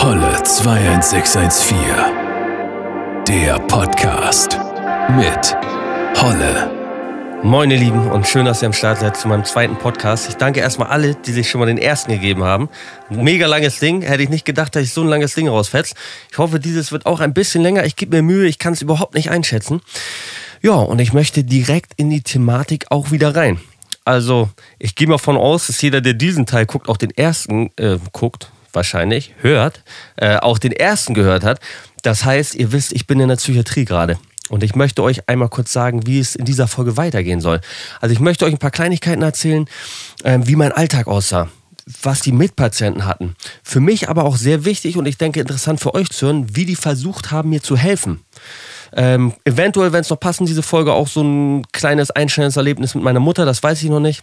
Holle 21614. Der Podcast mit Holle. Moin ihr Lieben und schön, dass ihr am Start seid zu meinem zweiten Podcast. Ich danke erstmal alle, die sich schon mal den ersten gegeben haben. Mega langes Ding, hätte ich nicht gedacht, dass ich so ein langes Ding rausfetze. Ich hoffe, dieses wird auch ein bisschen länger. Ich gebe mir Mühe, ich kann es überhaupt nicht einschätzen. Ja, und ich möchte direkt in die Thematik auch wieder rein. Also, ich gehe mal von aus, dass jeder, der diesen Teil guckt, auch den ersten äh, guckt, wahrscheinlich, hört, äh, auch den ersten gehört hat. Das heißt, ihr wisst, ich bin in der Psychiatrie gerade. Und ich möchte euch einmal kurz sagen, wie es in dieser Folge weitergehen soll. Also ich möchte euch ein paar Kleinigkeiten erzählen, äh, wie mein Alltag aussah, was die Mitpatienten hatten. Für mich aber auch sehr wichtig und ich denke interessant für euch zu hören, wie die versucht haben, mir zu helfen. Ähm, eventuell, wenn es noch passen, diese Folge auch so ein kleines einschneidendes Erlebnis mit meiner Mutter, das weiß ich noch nicht.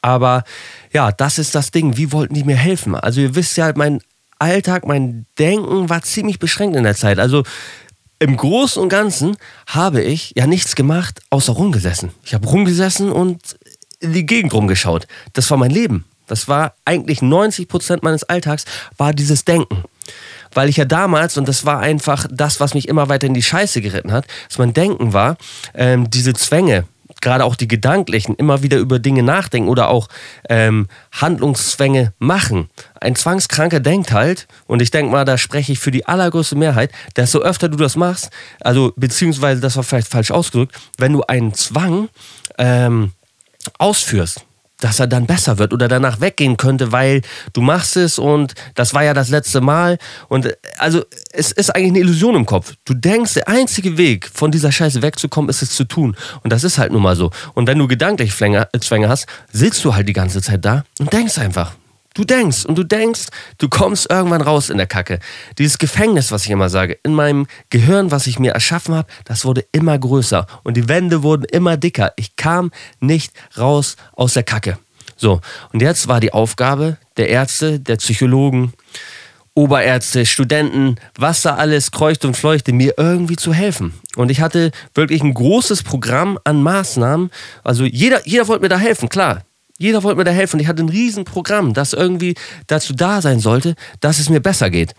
Aber ja, das ist das Ding. Wie wollten die mir helfen? Also ihr wisst ja, mein Alltag, mein Denken war ziemlich beschränkt in der Zeit. Also im Großen und Ganzen habe ich ja nichts gemacht, außer rumgesessen. Ich habe rumgesessen und in die Gegend rumgeschaut. Das war mein Leben. Das war eigentlich 90 Prozent meines Alltags, war dieses Denken. Weil ich ja damals, und das war einfach das, was mich immer weiter in die Scheiße geritten hat, dass mein Denken war, ähm, diese Zwänge, gerade auch die gedanklichen, immer wieder über Dinge nachdenken oder auch ähm, Handlungszwänge machen. Ein Zwangskranker denkt halt, und ich denke mal, da spreche ich für die allergrößte Mehrheit, desto öfter du das machst, also beziehungsweise das war vielleicht falsch ausgedrückt, wenn du einen Zwang ähm, ausführst, dass er dann besser wird oder danach weggehen könnte, weil du machst es und das war ja das letzte Mal. Und also es ist eigentlich eine Illusion im Kopf. Du denkst, der einzige Weg, von dieser Scheiße wegzukommen, ist es zu tun. Und das ist halt nun mal so. Und wenn du gedanklich Zwänge hast, sitzt du halt die ganze Zeit da und denkst einfach. Du denkst und du denkst, du kommst irgendwann raus in der Kacke. Dieses Gefängnis, was ich immer sage, in meinem Gehirn, was ich mir erschaffen habe, das wurde immer größer und die Wände wurden immer dicker. Ich kam nicht raus aus der Kacke. So, und jetzt war die Aufgabe der Ärzte, der Psychologen, Oberärzte, Studenten, was da alles kreucht und fleuchte, mir irgendwie zu helfen. Und ich hatte wirklich ein großes Programm an Maßnahmen. Also jeder, jeder wollte mir da helfen, klar. Jeder wollte mir da helfen. Ich hatte ein Riesenprogramm, das irgendwie dazu da sein sollte, dass es mir besser geht.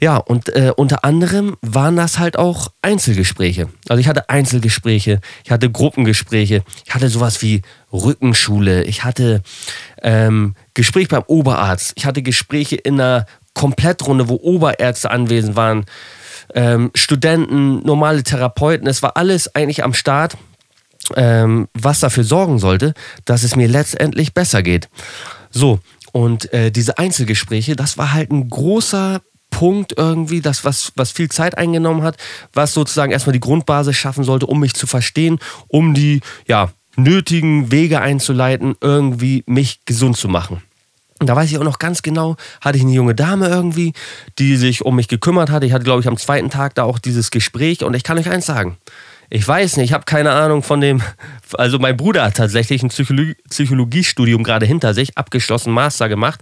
Ja, und äh, unter anderem waren das halt auch Einzelgespräche. Also ich hatte Einzelgespräche, ich hatte Gruppengespräche, ich hatte sowas wie Rückenschule, ich hatte ähm, Gespräch beim Oberarzt, ich hatte Gespräche in einer Komplettrunde, wo Oberärzte anwesend waren, ähm, Studenten, normale Therapeuten, es war alles eigentlich am Start ähm, was dafür sorgen sollte, dass es mir letztendlich besser geht. So, und äh, diese Einzelgespräche, das war halt ein großer Punkt irgendwie, das, was, was viel Zeit eingenommen hat, was sozusagen erstmal die Grundbasis schaffen sollte, um mich zu verstehen, um die ja, nötigen Wege einzuleiten, irgendwie mich gesund zu machen. Und da weiß ich auch noch ganz genau, hatte ich eine junge Dame irgendwie, die sich um mich gekümmert hat. Ich hatte, glaube ich, am zweiten Tag da auch dieses Gespräch und ich kann euch eins sagen ich weiß nicht, ich habe keine Ahnung von dem. Also, mein Bruder hat tatsächlich ein Psychologie Psychologiestudium gerade hinter sich, abgeschlossen, Master gemacht.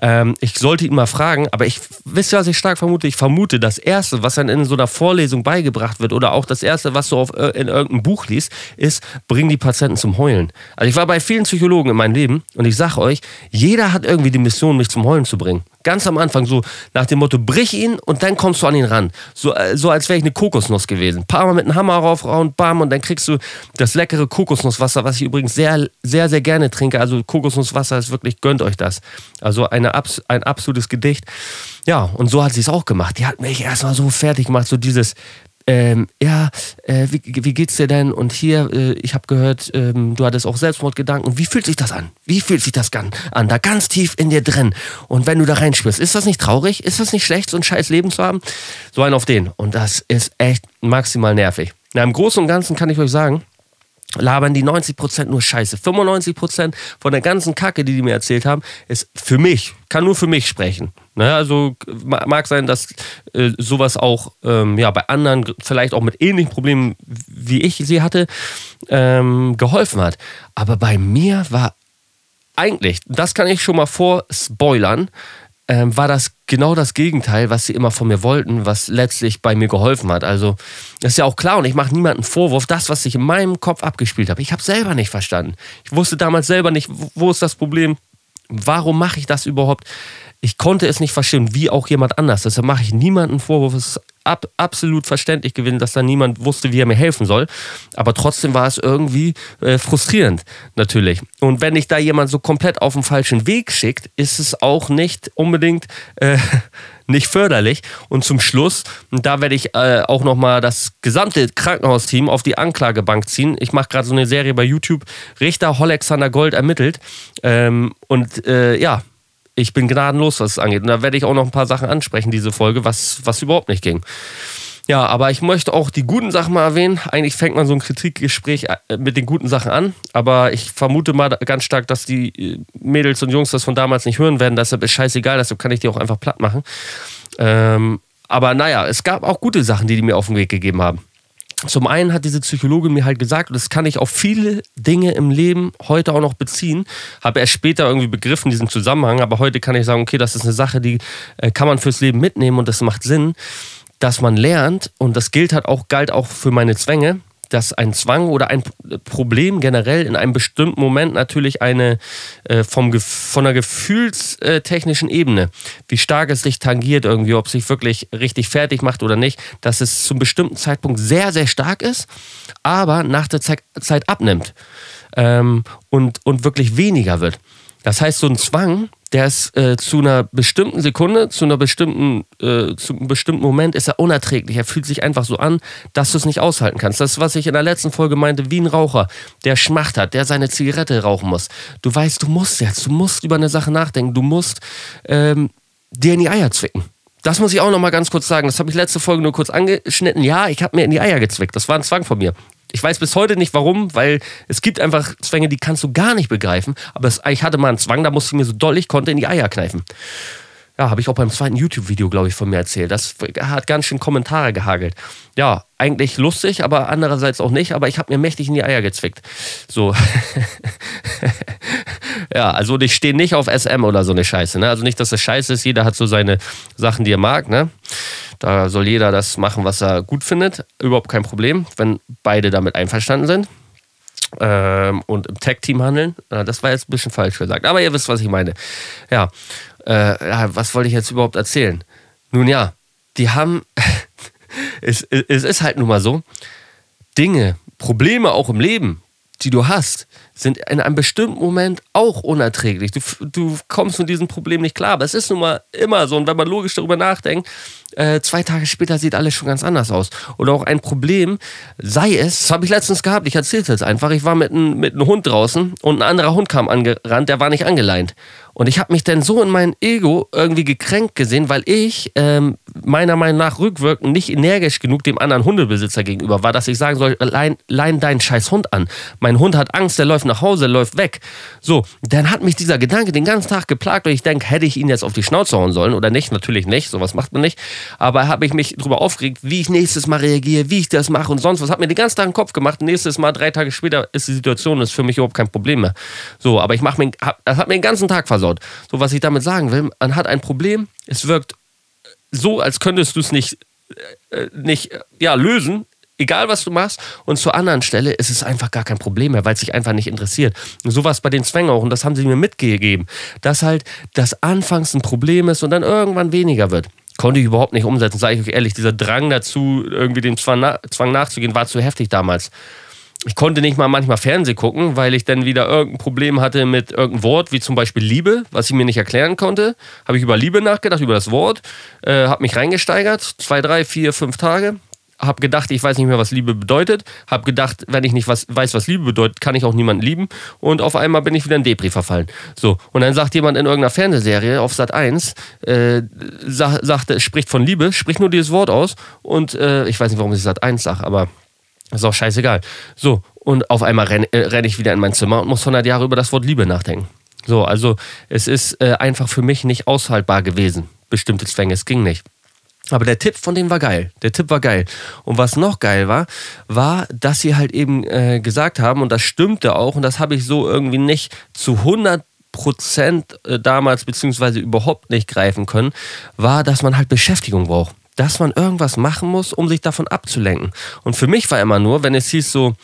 Ähm, ich sollte ihn mal fragen, aber ich wisst ihr, was ich stark vermute? Ich vermute, das Erste, was dann in so einer Vorlesung beigebracht wird oder auch das Erste, was du auf, äh, in irgendeinem Buch liest, ist, bring die Patienten zum Heulen. Also, ich war bei vielen Psychologen in meinem Leben und ich sage euch, jeder hat irgendwie die Mission, mich zum Heulen zu bringen. Ganz am Anfang, so nach dem Motto, brich ihn und dann kommst du an ihn ran. So, äh, so als wäre ich eine Kokosnuss gewesen. Ein paar Mal mit einem Hammer raufrauen, bam, und dann kriegst du das leckere Kokosnusswasser, was ich übrigens sehr, sehr, sehr gerne trinke. Also Kokosnusswasser ist wirklich, gönnt euch das. Also eine, ein absolutes Gedicht. Ja, und so hat sie es auch gemacht. Die hat mich erstmal so fertig gemacht, so dieses, ähm, ja, äh, wie, wie, geht's dir denn? Und hier, äh, ich habe gehört, ähm, du hattest auch Selbstmordgedanken. Wie fühlt sich das an? Wie fühlt sich das an? Da ganz tief in dir drin. Und wenn du da reinspürst, ist das nicht traurig? Ist das nicht schlecht, so ein scheiß Leben zu haben? So einen auf den. Und das ist echt maximal nervig. Na, im Großen und Ganzen kann ich euch sagen, labern die 90% nur Scheiße. 95% von der ganzen Kacke, die die mir erzählt haben, ist für mich, kann nur für mich sprechen. Ne? Also mag sein, dass äh, sowas auch ähm, ja, bei anderen, vielleicht auch mit ähnlichen Problemen, wie ich sie hatte, ähm, geholfen hat. Aber bei mir war eigentlich, das kann ich schon mal vorspoilern, ähm, war das genau das Gegenteil, was sie immer von mir wollten, was letztlich bei mir geholfen hat. Also, das ist ja auch klar und ich mache niemanden Vorwurf, das, was ich in meinem Kopf abgespielt habe. Ich habe selber nicht verstanden. Ich wusste damals selber nicht, wo ist das Problem, warum mache ich das überhaupt? Ich konnte es nicht verstehen, wie auch jemand anders. Deshalb mache ich niemanden Vorwurf. Es ist ab, absolut verständlich gewesen, dass da niemand wusste, wie er mir helfen soll. Aber trotzdem war es irgendwie äh, frustrierend, natürlich. Und wenn dich da jemand so komplett auf den falschen Weg schickt, ist es auch nicht unbedingt äh, nicht förderlich. Und zum Schluss, da werde ich äh, auch nochmal das gesamte Krankenhausteam auf die Anklagebank ziehen. Ich mache gerade so eine Serie bei YouTube, Richter Holexander Gold ermittelt. Ähm, und äh, ja, ich bin gnadenlos, was es angeht. Und da werde ich auch noch ein paar Sachen ansprechen, diese Folge, was, was überhaupt nicht ging. Ja, aber ich möchte auch die guten Sachen mal erwähnen. Eigentlich fängt man so ein Kritikgespräch äh, mit den guten Sachen an, aber ich vermute mal ganz stark, dass die äh, Mädels und Jungs das von damals nicht hören werden. Deshalb ist scheißegal, deshalb kann ich die auch einfach platt machen. Ähm, aber naja, es gab auch gute Sachen, die die mir auf den Weg gegeben haben. Zum einen hat diese Psychologin mir halt gesagt, und das kann ich auf viele Dinge im Leben heute auch noch beziehen, habe erst später irgendwie begriffen, diesen Zusammenhang, aber heute kann ich sagen, okay, das ist eine Sache, die äh, kann man fürs Leben mitnehmen und das macht Sinn, dass man lernt, und das gilt halt auch, galt auch für meine Zwänge, dass ein Zwang oder ein Problem generell in einem bestimmten Moment natürlich eine äh, vom, von einer gefühlstechnischen Ebene, wie stark es sich tangiert irgendwie, ob es sich wirklich richtig fertig macht oder nicht, dass es zum bestimmten Zeitpunkt sehr, sehr stark ist, aber nach der Zeit, Zeit abnimmt ähm, und, und wirklich weniger wird. Das heißt, so ein Zwang, der ist äh, zu einer bestimmten Sekunde, zu einer bestimmten, äh, zu einem bestimmten Moment ist er unerträglich. Er fühlt sich einfach so an, dass du es nicht aushalten kannst. Das ist, was ich in der letzten Folge meinte, wie ein Raucher, der Schmacht hat, der seine Zigarette rauchen muss. Du weißt, du musst jetzt, du musst über eine Sache nachdenken, du musst ähm, dir in die Eier zwicken. Das muss ich auch noch mal ganz kurz sagen. Das habe ich letzte Folge nur kurz angeschnitten. Ja, ich habe mir in die Eier gezwickt. Das war ein Zwang von mir. Ich weiß bis heute nicht warum, weil es gibt einfach Zwänge, die kannst du gar nicht begreifen. Aber es, ich hatte mal einen Zwang, da musste ich mir so doll ich konnte in die Eier kneifen. Ja, habe ich auch beim zweiten YouTube-Video, glaube ich, von mir erzählt. Das hat ganz schön Kommentare gehagelt. Ja, eigentlich lustig, aber andererseits auch nicht. Aber ich habe mir mächtig in die Eier gezwickt. So. ja, also ich stehe nicht auf SM oder so eine Scheiße. Ne? Also nicht, dass das scheiße ist. Jeder hat so seine Sachen, die er mag. Ne? Da soll jeder das machen, was er gut findet. Überhaupt kein Problem, wenn beide damit einverstanden sind. Ähm, und im Tech-Team handeln. Das war jetzt ein bisschen falsch gesagt. Aber ihr wisst, was ich meine. Ja, äh, was wollte ich jetzt überhaupt erzählen? Nun ja, die haben. es, es ist halt nun mal so. Dinge, Probleme auch im Leben, die du hast, sind in einem bestimmten Moment auch unerträglich. Du, du kommst mit diesem Problem nicht klar. Aber es ist nun mal immer so. Und wenn man logisch darüber nachdenkt, äh, zwei Tage später sieht alles schon ganz anders aus. Oder auch ein Problem, sei es, das habe ich letztens gehabt, ich erzähle es jetzt einfach, ich war mit einem mit Hund draußen und ein anderer Hund kam angerannt, der war nicht angeleint. Und ich habe mich dann so in mein Ego irgendwie gekränkt gesehen, weil ich ähm, meiner Meinung nach rückwirkend nicht energisch genug dem anderen Hundebesitzer gegenüber war, dass ich sagen soll, lein, lein deinen scheiß Hund an. Mein Hund hat Angst, der läuft nach Hause, läuft weg. So, dann hat mich dieser Gedanke den ganzen Tag geplagt und ich denke, hätte ich ihn jetzt auf die Schnauze hauen sollen oder nicht? Natürlich nicht, sowas macht man nicht. Aber habe ich mich darüber aufgeregt, wie ich nächstes Mal reagiere, wie ich das mache und sonst was. Hat mir den ganzen Tag den Kopf gemacht. Nächstes Mal, drei Tage später, ist die Situation ist für mich überhaupt kein Problem mehr. So, aber ich mache mir, das hat mir den ganzen Tag versaut. So, was ich damit sagen will, man hat ein Problem, es wirkt so, als könntest du es nicht, äh, nicht ja, lösen, egal was du machst. Und zur anderen Stelle ist es einfach gar kein Problem mehr, weil es sich einfach nicht interessiert. Und so war es bei den Zwängen auch. Und das haben sie mir mitgegeben, dass halt das anfangs ein Problem ist und dann irgendwann weniger wird. Konnte ich überhaupt nicht umsetzen, sage ich euch ehrlich. Dieser Drang dazu, irgendwie dem Zwang, nachzugehen, war zu heftig damals ich konnte nicht mal manchmal Fernsehen gucken, weil ich dann wieder irgendein Problem hatte mit irgendeinem Wort, wie zum Beispiel Liebe, was ich mir nicht erklären konnte. Habe ich über Liebe nachgedacht, über das Wort, äh, habe mich reingesteigert, zwei, drei, vier, fünf Tage. Habe gedacht, ich weiß nicht mehr, was Liebe bedeutet. Habe gedacht, wenn ich nicht was, weiß, was Liebe bedeutet, kann ich auch niemanden lieben. Und auf einmal bin ich wieder in Depri verfallen. So, und dann sagt jemand in irgendeiner Fernsehserie auf Sat 1, äh, sagt, sagt, spricht von Liebe, spricht nur dieses Wort aus. Und äh, ich weiß nicht, warum ich Sat 1 sage, aber ist auch scheißegal. So, und auf einmal renne äh, renn ich wieder in mein Zimmer und muss 100 Jahre über das Wort Liebe nachdenken. So, also es ist äh, einfach für mich nicht aushaltbar gewesen. Bestimmte Zwänge, es ging nicht. Aber der Tipp von denen war geil. Der Tipp war geil. Und was noch geil war, war, dass sie halt eben äh, gesagt haben, und das stimmte auch, und das habe ich so irgendwie nicht zu 100 Prozent äh, damals beziehungsweise überhaupt nicht greifen können, war, dass man halt Beschäftigung braucht dass man irgendwas machen muss, um sich davon abzulenken. Und für mich war immer nur, wenn es hieß so,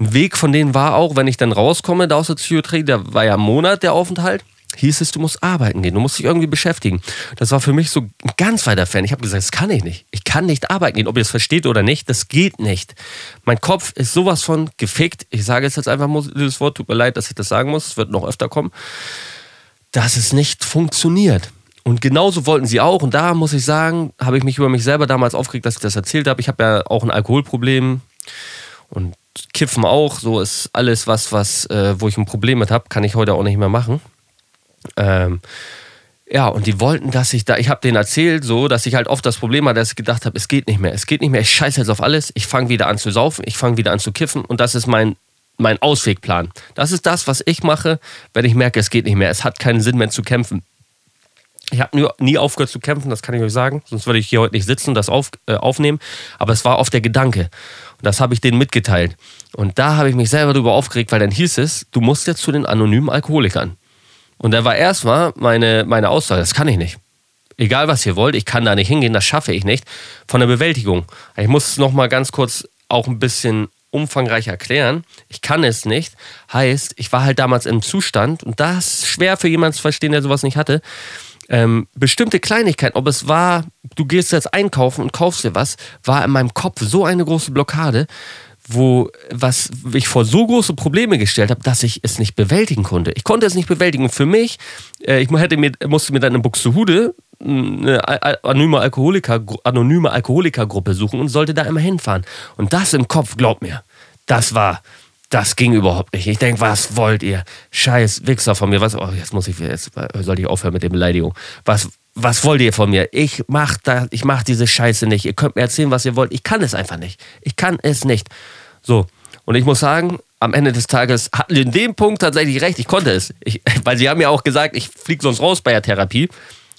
ein Weg von denen war auch, wenn ich dann rauskomme da aus der Psychiatrie, da war ja ein Monat der Aufenthalt, hieß es, du musst arbeiten gehen, du musst dich irgendwie beschäftigen. Das war für mich so ein ganz weiter Fan. Ich habe gesagt, das kann ich nicht. Ich kann nicht arbeiten gehen, ob ihr es versteht oder nicht, das geht nicht. Mein Kopf ist sowas von gefickt. Ich sage jetzt einfach dieses Wort, tut mir leid, dass ich das sagen muss, es wird noch öfter kommen, dass es nicht funktioniert. Und genauso wollten sie auch. Und da muss ich sagen, habe ich mich über mich selber damals aufgeregt, dass ich das erzählt habe. Ich habe ja auch ein Alkoholproblem und Kiffen auch. So ist alles was, was, äh, wo ich ein Problem mit habe, kann ich heute auch nicht mehr machen. Ähm, ja, und die wollten, dass ich da, ich habe denen erzählt, so, dass ich halt oft das Problem hatte, dass ich gedacht habe, es geht nicht mehr, es geht nicht mehr, ich scheiße jetzt auf alles, ich fange wieder an zu saufen, ich fange wieder an zu kiffen und das ist mein, mein Auswegplan. Das ist das, was ich mache, wenn ich merke, es geht nicht mehr, es hat keinen Sinn mehr zu kämpfen. Ich habe nie aufgehört zu kämpfen, das kann ich euch sagen, sonst würde ich hier heute nicht sitzen und das auf, äh, aufnehmen, aber es war oft der Gedanke und das habe ich denen mitgeteilt. Und da habe ich mich selber darüber aufgeregt, weil dann hieß es, du musst jetzt zu den anonymen Alkoholikern. Und da war erstmal meine, meine Aussage, das kann ich nicht. Egal was ihr wollt, ich kann da nicht hingehen, das schaffe ich nicht. Von der Bewältigung. Ich muss es nochmal ganz kurz auch ein bisschen umfangreich erklären. Ich kann es nicht. Heißt, ich war halt damals im Zustand, und das ist schwer für jemanden zu verstehen, der sowas nicht hatte. Ähm, bestimmte Kleinigkeiten, ob es war, du gehst jetzt einkaufen und kaufst dir was, war in meinem Kopf so eine große Blockade, wo was ich vor so große Probleme gestellt habe, dass ich es nicht bewältigen konnte. Ich konnte es nicht bewältigen. für mich, äh, ich hätte mir, musste mir dann in Buxtehude eine anonyme, Alkoholiker, anonyme Alkoholikergruppe suchen und sollte da immer hinfahren. Und das im Kopf, glaubt mir, das war, das ging überhaupt nicht. Ich denke, was wollt ihr? Scheiß Wichser von mir. Was, oh, jetzt muss ich, jetzt sollte ich aufhören mit der Beleidigung. Was, was wollt ihr von mir? Ich mach da, ich mach diese Scheiße nicht. Ihr könnt mir erzählen, was ihr wollt. Ich kann es einfach nicht. Ich kann es nicht. So. Und ich muss sagen, am Ende des Tages hatten sie in dem Punkt tatsächlich recht. Ich konnte es. Ich, weil sie haben ja auch gesagt, ich fliege sonst raus bei der Therapie.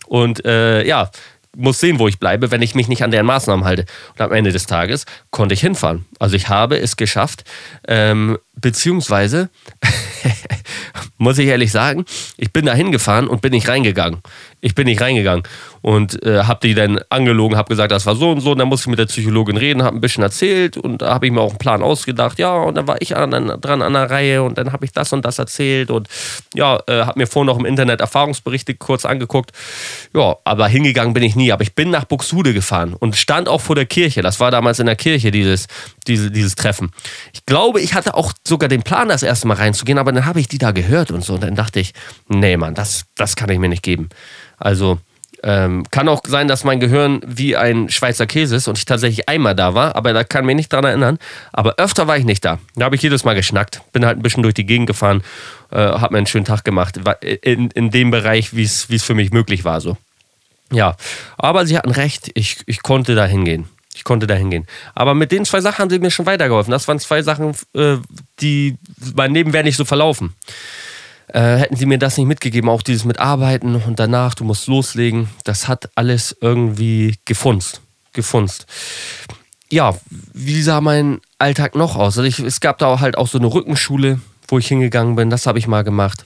Und äh, ja, muss sehen, wo ich bleibe, wenn ich mich nicht an deren Maßnahmen halte. Und am Ende des Tages konnte ich hinfahren. Also ich habe es geschafft, ähm, beziehungsweise muss ich ehrlich sagen, ich bin da hingefahren und bin nicht reingegangen. Ich bin nicht reingegangen und äh, habe die dann angelogen, habe gesagt, das war so und so. Und dann musste ich mit der Psychologin reden, habe ein bisschen erzählt und da habe ich mir auch einen Plan ausgedacht. Ja, und dann war ich an, dran an der Reihe und dann habe ich das und das erzählt und ja, äh, habe mir vorhin noch im Internet Erfahrungsberichte kurz angeguckt. Ja, aber hingegangen bin ich nie. Aber ich bin nach Buxhude gefahren und stand auch vor der Kirche. Das war damals in der Kirche, dieses, diese, dieses Treffen. Ich glaube, ich hatte auch sogar den Plan, das erste Mal reinzugehen, aber dann habe ich die da gehört und so. Und dann dachte ich, nee, Mann, das, das kann ich mir nicht geben. Also, ähm, kann auch sein, dass mein Gehirn wie ein Schweizer Käse ist und ich tatsächlich einmal da war, aber da kann mich nicht dran erinnern. Aber öfter war ich nicht da. Da habe ich jedes Mal geschnackt, bin halt ein bisschen durch die Gegend gefahren, äh, habe mir einen schönen Tag gemacht, in, in dem Bereich, wie es für mich möglich war. So. Ja, aber sie hatten recht, ich, ich konnte da hingehen. Ich konnte da hingehen. Aber mit den zwei Sachen haben sie mir schon weitergeholfen. Das waren zwei Sachen, äh, die mein Leben wäre nicht so verlaufen. Äh, hätten sie mir das nicht mitgegeben, auch dieses mit Arbeiten und danach, du musst loslegen, das hat alles irgendwie gefunzt. Gefunzt. Ja, wie sah mein Alltag noch aus? Also ich, es gab da halt auch so eine Rückenschule, wo ich hingegangen bin, das habe ich mal gemacht.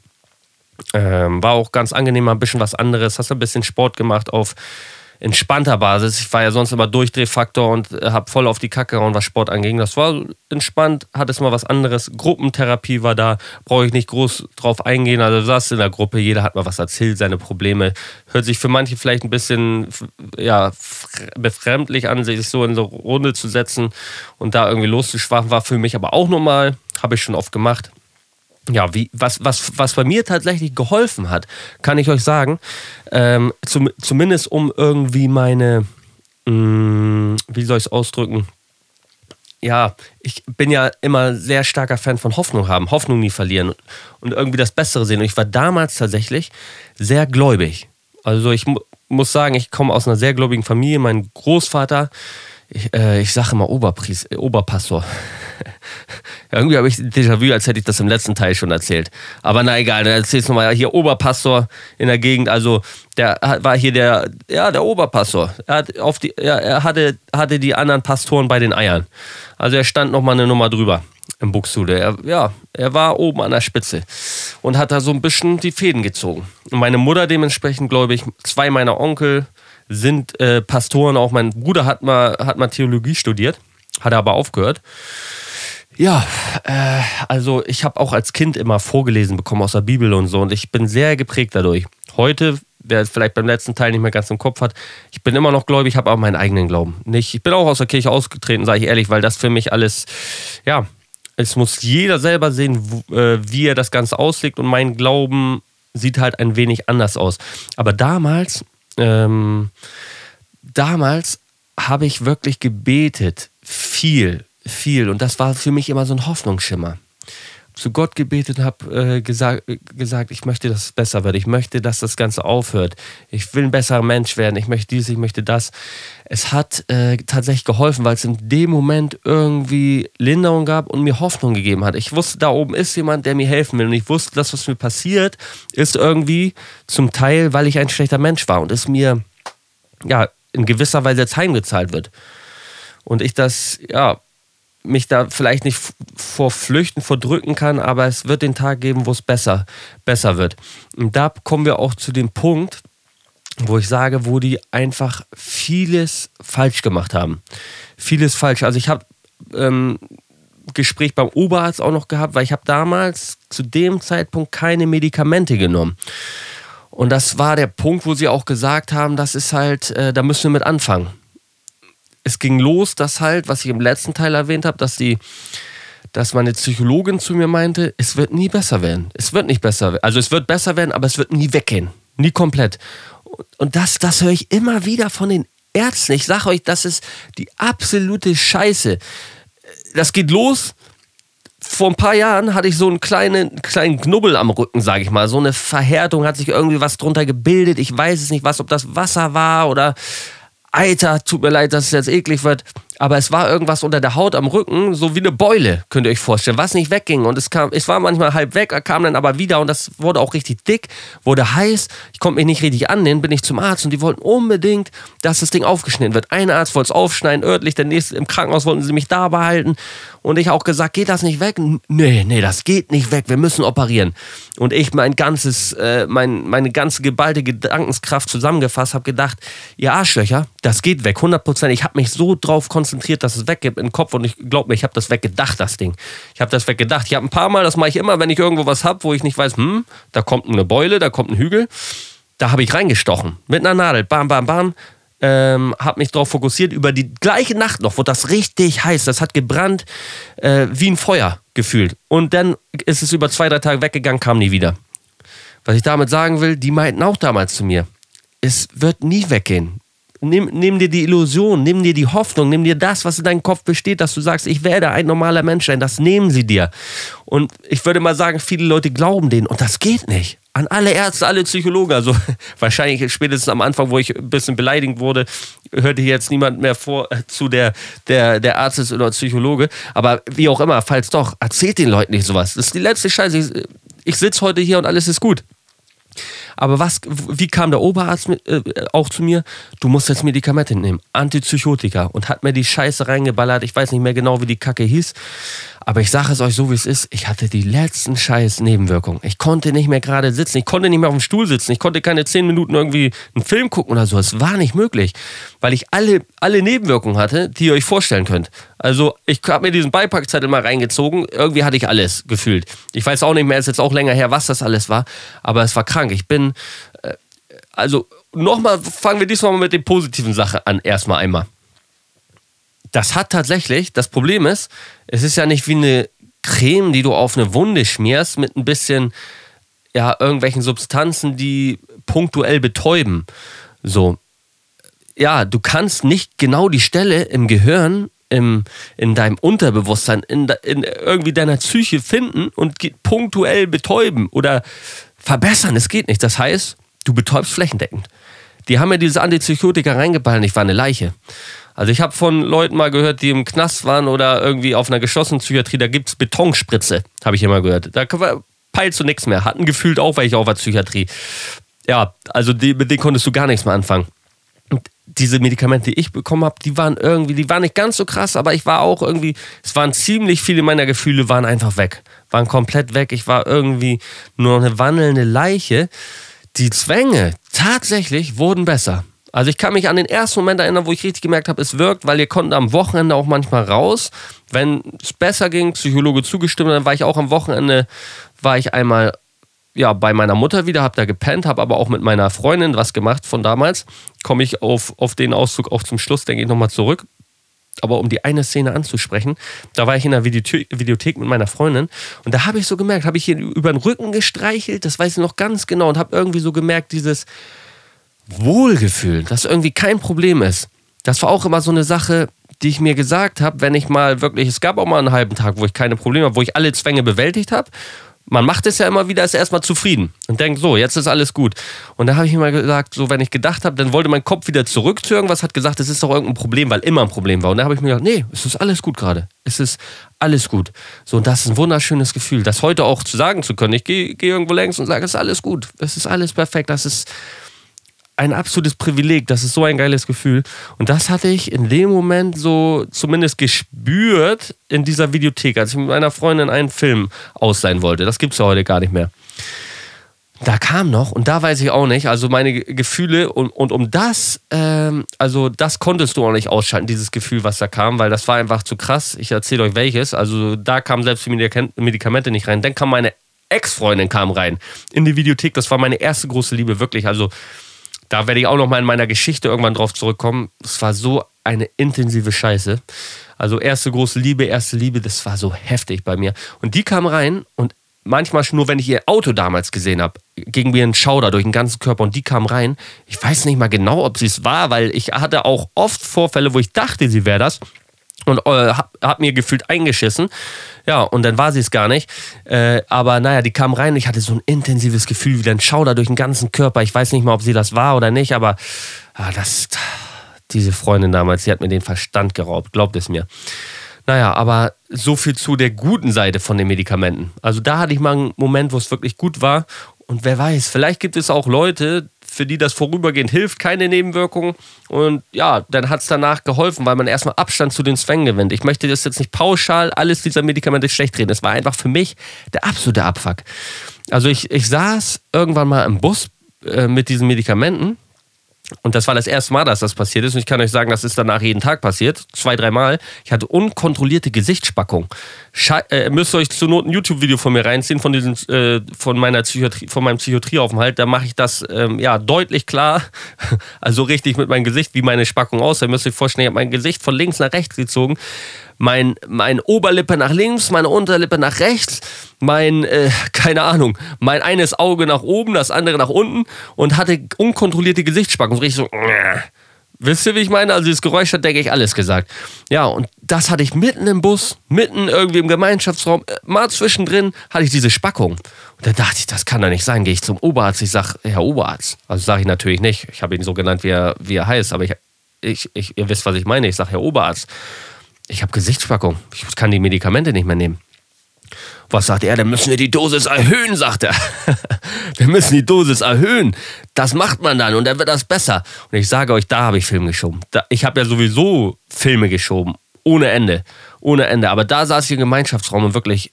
Ähm, war auch ganz angenehm, ein bisschen was anderes. Hast ein bisschen Sport gemacht auf entspannter Basis. Ich war ja sonst immer Durchdrehfaktor und äh, habe voll auf die Kacke gehauen, was Sport anging. Das war entspannt, hat es mal was anderes. Gruppentherapie war da, brauche ich nicht groß drauf eingehen. Also du saß in der Gruppe, jeder hat mal was erzählt, seine Probleme. Hört sich für manche vielleicht ein bisschen ja, befremdlich an, sich so in so eine Runde zu setzen und da irgendwie loszuschwachen, war für mich aber auch normal. Habe ich schon oft gemacht ja, wie, was, was, was bei mir tatsächlich geholfen hat, kann ich euch sagen. Ähm, zum, zumindest um irgendwie meine, mh, mm, wie soll ich es ausdrücken? Ja, ich bin ja immer sehr starker Fan von Hoffnung haben, Hoffnung nie verlieren und irgendwie das Bessere sehen. Und ich war damals tatsächlich sehr gläubig. Also ich mu muss sagen, ich komme aus einer sehr gläubigen Familie. Mein Großvater, ich, äh, ich sage immer Oberpriester, Oberpastor. Irgendwie habe ich Déjà-vu, als hätte ich das im letzten Teil schon erzählt. Aber na egal, dann erzähl's nochmal. Hier Oberpastor in der Gegend, also der war hier der, ja, der Oberpastor. Er, hat auf die, ja, er hatte, hatte die anderen Pastoren bei den Eiern. Also er stand nochmal eine Nummer drüber im Buxtehude. Er, ja, er war oben an der Spitze und hat da so ein bisschen die Fäden gezogen. Und meine Mutter dementsprechend, glaube ich, zwei meiner Onkel sind äh, Pastoren. Auch mein Bruder hat mal, hat mal Theologie studiert, hat aber aufgehört. Ja, äh, also ich habe auch als Kind immer vorgelesen bekommen aus der Bibel und so und ich bin sehr geprägt dadurch. Heute, wer es vielleicht beim letzten Teil nicht mehr ganz im Kopf hat, ich bin immer noch gläubig, habe aber meinen eigenen Glauben. Nicht, ich bin auch aus der Kirche ausgetreten, sage ich ehrlich, weil das für mich alles, ja, es muss jeder selber sehen, äh, wie er das Ganze auslegt und mein Glauben sieht halt ein wenig anders aus. Aber damals, ähm, damals habe ich wirklich gebetet, viel, viel. Und das war für mich immer so ein Hoffnungsschimmer. Zu Gott gebetet und habe äh, gesagt, gesagt, ich möchte, dass es besser wird. Ich möchte, dass das Ganze aufhört. Ich will ein besserer Mensch werden. Ich möchte dies, ich möchte das. Es hat äh, tatsächlich geholfen, weil es in dem Moment irgendwie Linderung gab und mir Hoffnung gegeben hat. Ich wusste, da oben ist jemand, der mir helfen will. Und ich wusste, das, was mir passiert, ist irgendwie zum Teil, weil ich ein schlechter Mensch war und es mir ja in gewisser Weise jetzt heimgezahlt wird. Und ich das, ja, mich da vielleicht nicht vor Flüchten verdrücken kann, aber es wird den Tag geben, wo es besser, besser wird. Und da kommen wir auch zu dem Punkt, wo ich sage, wo die einfach vieles falsch gemacht haben. Vieles falsch. Also ich habe ähm, Gespräch beim Oberarzt auch noch gehabt, weil ich habe damals zu dem Zeitpunkt keine Medikamente genommen. Und das war der Punkt, wo sie auch gesagt haben, das ist halt, äh, da müssen wir mit anfangen es ging los, dass halt, was ich im letzten Teil erwähnt habe, dass die, dass meine Psychologin zu mir meinte, es wird nie besser werden. Es wird nicht besser werden. Also es wird besser werden, aber es wird nie weggehen. Nie komplett. Und das, das höre ich immer wieder von den Ärzten. Ich sage euch, das ist die absolute Scheiße. Das geht los. Vor ein paar Jahren hatte ich so einen kleinen, kleinen Knubbel am Rücken, sage ich mal. So eine Verhärtung, hat sich irgendwie was drunter gebildet. Ich weiß es nicht, was, ob das Wasser war oder Alter, tut mir leid, dass es jetzt eklig wird, aber es war irgendwas unter der Haut am Rücken, so wie eine Beule, könnt ihr euch vorstellen, was nicht wegging. Und es kam, es war manchmal halb weg, kam dann aber wieder und das wurde auch richtig dick, wurde heiß. Ich konnte mich nicht richtig annehmen, bin ich zum Arzt und die wollten unbedingt, dass das Ding aufgeschnitten wird. Ein Arzt wollte es aufschneiden, örtlich, der nächste im Krankenhaus wollten sie mich da behalten. Und ich auch gesagt, geht das nicht weg? Nee, nee, das geht nicht weg, wir müssen operieren. Und ich mein ganzes, äh, mein, meine ganze geballte Gedankenskraft zusammengefasst, habe gedacht, ihr Arschlöcher, das geht weg, 100 Prozent. Ich habe mich so drauf konzentriert, konzentriert, dass es weggeht im Kopf und ich glaube mir, ich habe das weggedacht, das Ding. Ich habe das weggedacht. Ich habe ein paar Mal, das mache ich immer, wenn ich irgendwo was habe, wo ich nicht weiß, hm, da kommt eine Beule, da kommt ein Hügel. Da habe ich reingestochen mit einer Nadel, bam, bam, bam. Ähm, habe mich darauf fokussiert. Über die gleiche Nacht noch wurde das richtig heiß. Das hat gebrannt äh, wie ein Feuer gefühlt. Und dann ist es über zwei, drei Tage weggegangen, kam nie wieder. Was ich damit sagen will, die meinten auch damals zu mir, es wird nie weggehen. Nimm, nimm, dir die Illusion, nimm dir die Hoffnung, nimm dir das, was in deinem Kopf besteht, dass du sagst, ich werde ein normaler Mensch sein. Das nehmen sie dir. Und ich würde mal sagen, viele Leute glauben denen und das geht nicht. An alle Ärzte, alle Psychologen, also wahrscheinlich spätestens am Anfang, wo ich ein bisschen beleidigt wurde, hörte jetzt niemand mehr vor äh, zu der, der, der Arzt ist oder Psychologe. Aber wie auch immer, falls doch, erzählt den Leuten nicht sowas. Das ist die letzte Scheiße. Ich, ich sitze heute hier und alles ist gut. Aber was, wie kam der Oberarzt mit, äh, auch zu mir? Du musst jetzt Medikamente nehmen, Antipsychotika und hat mir die Scheiße reingeballert. Ich weiß nicht mehr genau, wie die Kacke hieß. Aber ich sage es euch so, wie es ist. Ich hatte die letzten scheiß Nebenwirkungen. Ich konnte nicht mehr gerade sitzen. Ich konnte nicht mehr auf dem Stuhl sitzen. Ich konnte keine zehn Minuten irgendwie einen Film gucken oder so. Es war nicht möglich, weil ich alle, alle Nebenwirkungen hatte, die ihr euch vorstellen könnt. Also ich habe mir diesen Beipackzettel mal reingezogen. Irgendwie hatte ich alles gefühlt. Ich weiß auch nicht mehr, ist jetzt auch länger her, was das alles war. Aber es war krank. Ich bin, äh, also nochmal, fangen wir diesmal mit den positiven Sachen an. Erstmal einmal das hat tatsächlich, das Problem ist, es ist ja nicht wie eine Creme, die du auf eine Wunde schmierst mit ein bisschen, ja, irgendwelchen Substanzen, die punktuell betäuben. So. Ja, du kannst nicht genau die Stelle im Gehirn, im, in deinem Unterbewusstsein, in, in irgendwie deiner Psyche finden und punktuell betäuben oder verbessern. Es geht nicht. Das heißt, du betäubst flächendeckend. Die haben mir dieses Antipsychotika reingeballen, ich war eine Leiche. Also ich habe von Leuten mal gehört, die im Knast waren oder irgendwie auf einer geschlossenen Psychiatrie, da gibt es Betonspritze, habe ich immer gehört. Da peilst du nichts mehr. Hatten gefühlt auch welche auf der Psychiatrie. Ja, also die, mit denen konntest du gar nichts mehr anfangen. Und diese Medikamente, die ich bekommen habe, die waren irgendwie, die waren nicht ganz so krass, aber ich war auch irgendwie, es waren ziemlich viele meiner Gefühle waren einfach weg. Waren komplett weg. Ich war irgendwie nur eine wandelnde Leiche. Die Zwänge tatsächlich wurden besser. Also ich kann mich an den ersten Moment erinnern, wo ich richtig gemerkt habe, es wirkt, weil wir konnten am Wochenende auch manchmal raus. Wenn es besser ging, Psychologe zugestimmt, dann war ich auch am Wochenende, war ich einmal ja, bei meiner Mutter wieder, habe da gepennt, habe aber auch mit meiner Freundin was gemacht von damals. Komme ich auf, auf den Auszug auch zum Schluss, denke ich nochmal zurück. Aber um die eine Szene anzusprechen, da war ich in der Videothek, mit meiner Freundin und da habe ich so gemerkt, habe ich hier über den Rücken gestreichelt, das weiß ich noch ganz genau und habe irgendwie so gemerkt, dieses Wohlgefühl, das irgendwie kein Problem ist. Das war auch immer so eine Sache, die ich mir gesagt habe, wenn ich mal wirklich, es gab auch mal einen halben Tag, wo ich keine Probleme habe, wo ich alle Zwänge bewältigt habe man macht es ja immer wieder, ist erstmal zufrieden und denkt, so, jetzt ist alles gut. Und da habe ich mir mal gesagt, so, wenn ich gedacht habe, dann wollte mein Kopf wieder zurück zu irgendwas, hat gesagt, es ist doch irgendein Problem, weil immer ein Problem war. Und da habe ich mir gedacht, nee, es ist alles gut gerade. Es ist alles gut. So, und das ist ein wunderschönes Gefühl, das heute auch zu sagen zu können. Ich gehe geh irgendwo längs und sage, es ist alles gut. Es ist alles perfekt. Das ist ein absolutes Privileg. Das ist so ein geiles Gefühl. Und das hatte ich in dem Moment so zumindest gespürt in dieser Videothek, als ich mit meiner Freundin einen Film ausleihen wollte. Das gibt es ja heute gar nicht mehr. Da kam noch, und da weiß ich auch nicht, also meine Gefühle, und, und um das, ähm, also das konntest du auch nicht ausschalten, dieses Gefühl, was da kam, weil das war einfach zu krass. Ich erzähle euch welches. Also da kamen selbst die Medikamente nicht rein. Dann kam meine Ex-Freundin kam rein in die Videothek. Das war meine erste große Liebe, wirklich. Also da werde ich auch noch mal in meiner Geschichte irgendwann drauf zurückkommen. Es war so eine intensive Scheiße. Also erste große Liebe, erste Liebe, das war so heftig bei mir. Und die kam rein und manchmal nur, wenn ich ihr Auto damals gesehen habe, ging mir ein Schauder durch den ganzen Körper und die kam rein. Ich weiß nicht mal genau, ob sie es war, weil ich hatte auch oft Vorfälle, wo ich dachte, sie wäre das und äh, hab, hab, mir gefühlt eingeschissen. Ja, und dann war sie es gar nicht. Äh, aber naja, die kam rein. Ich hatte so ein intensives Gefühl, wie ein Schauder durch den ganzen Körper. Ich weiß nicht mal, ob sie das war oder nicht, aber ah, das, diese Freundin damals, die hat mir den Verstand geraubt. Glaubt es mir. Naja, aber so viel zu der guten Seite von den Medikamenten. Also da hatte ich mal einen Moment, wo es wirklich gut war. Und wer weiß, vielleicht gibt es auch Leute, für die das vorübergehend hilft, keine Nebenwirkungen. Und ja, dann hat es danach geholfen, weil man erstmal Abstand zu den Zwängen gewinnt. Ich möchte das jetzt nicht pauschal alles dieser Medikamente schlecht reden. Es war einfach für mich der absolute Abfuck. Also ich, ich saß irgendwann mal im Bus äh, mit diesen Medikamenten und das war das erste Mal, dass das passiert ist. Und ich kann euch sagen, das ist danach jeden Tag passiert. Zwei, dreimal. Ich hatte unkontrollierte Gesichtsspackung. Sche äh, müsst ihr euch zur Not ein YouTube-Video von mir reinziehen, von, diesen, äh, von, meiner Psychiatrie, von meinem Psychiatrieaufenthalt. Da mache ich das ähm, ja, deutlich klar. also richtig mit meinem Gesicht, wie meine Spackung aussah. Ihr müsst euch vorstellen, ich habe mein Gesicht von links nach rechts gezogen mein, mein Oberlippe nach links, meine Unterlippe nach rechts, mein, äh, keine Ahnung, mein eines Auge nach oben, das andere nach unten und hatte unkontrollierte Gesichtsspacken. So richtig so, äh. Wisst ihr, wie ich meine? Also dieses Geräusch hat, denke ich, alles gesagt. Ja, und das hatte ich mitten im Bus, mitten irgendwie im Gemeinschaftsraum, äh, mal zwischendrin hatte ich diese Spackung. Und da dachte ich, das kann doch nicht sein. Gehe ich zum Oberarzt, ich sage, Herr Oberarzt. Also sage ich natürlich nicht. Ich habe ihn so genannt, wie er, wie er heißt, aber ich, ich, ich, ihr wisst, was ich meine. Ich sage, Herr Oberarzt ich habe Gesichtsspackung. Ich kann die Medikamente nicht mehr nehmen. Was sagt er? Dann müssen wir die Dosis erhöhen, sagt er. wir müssen die Dosis erhöhen. Das macht man dann und dann wird das besser. Und ich sage euch, da habe ich Film geschoben. Da, ich habe ja sowieso Filme geschoben. Ohne Ende. Ohne Ende. Aber da saß ich im Gemeinschaftsraum und wirklich,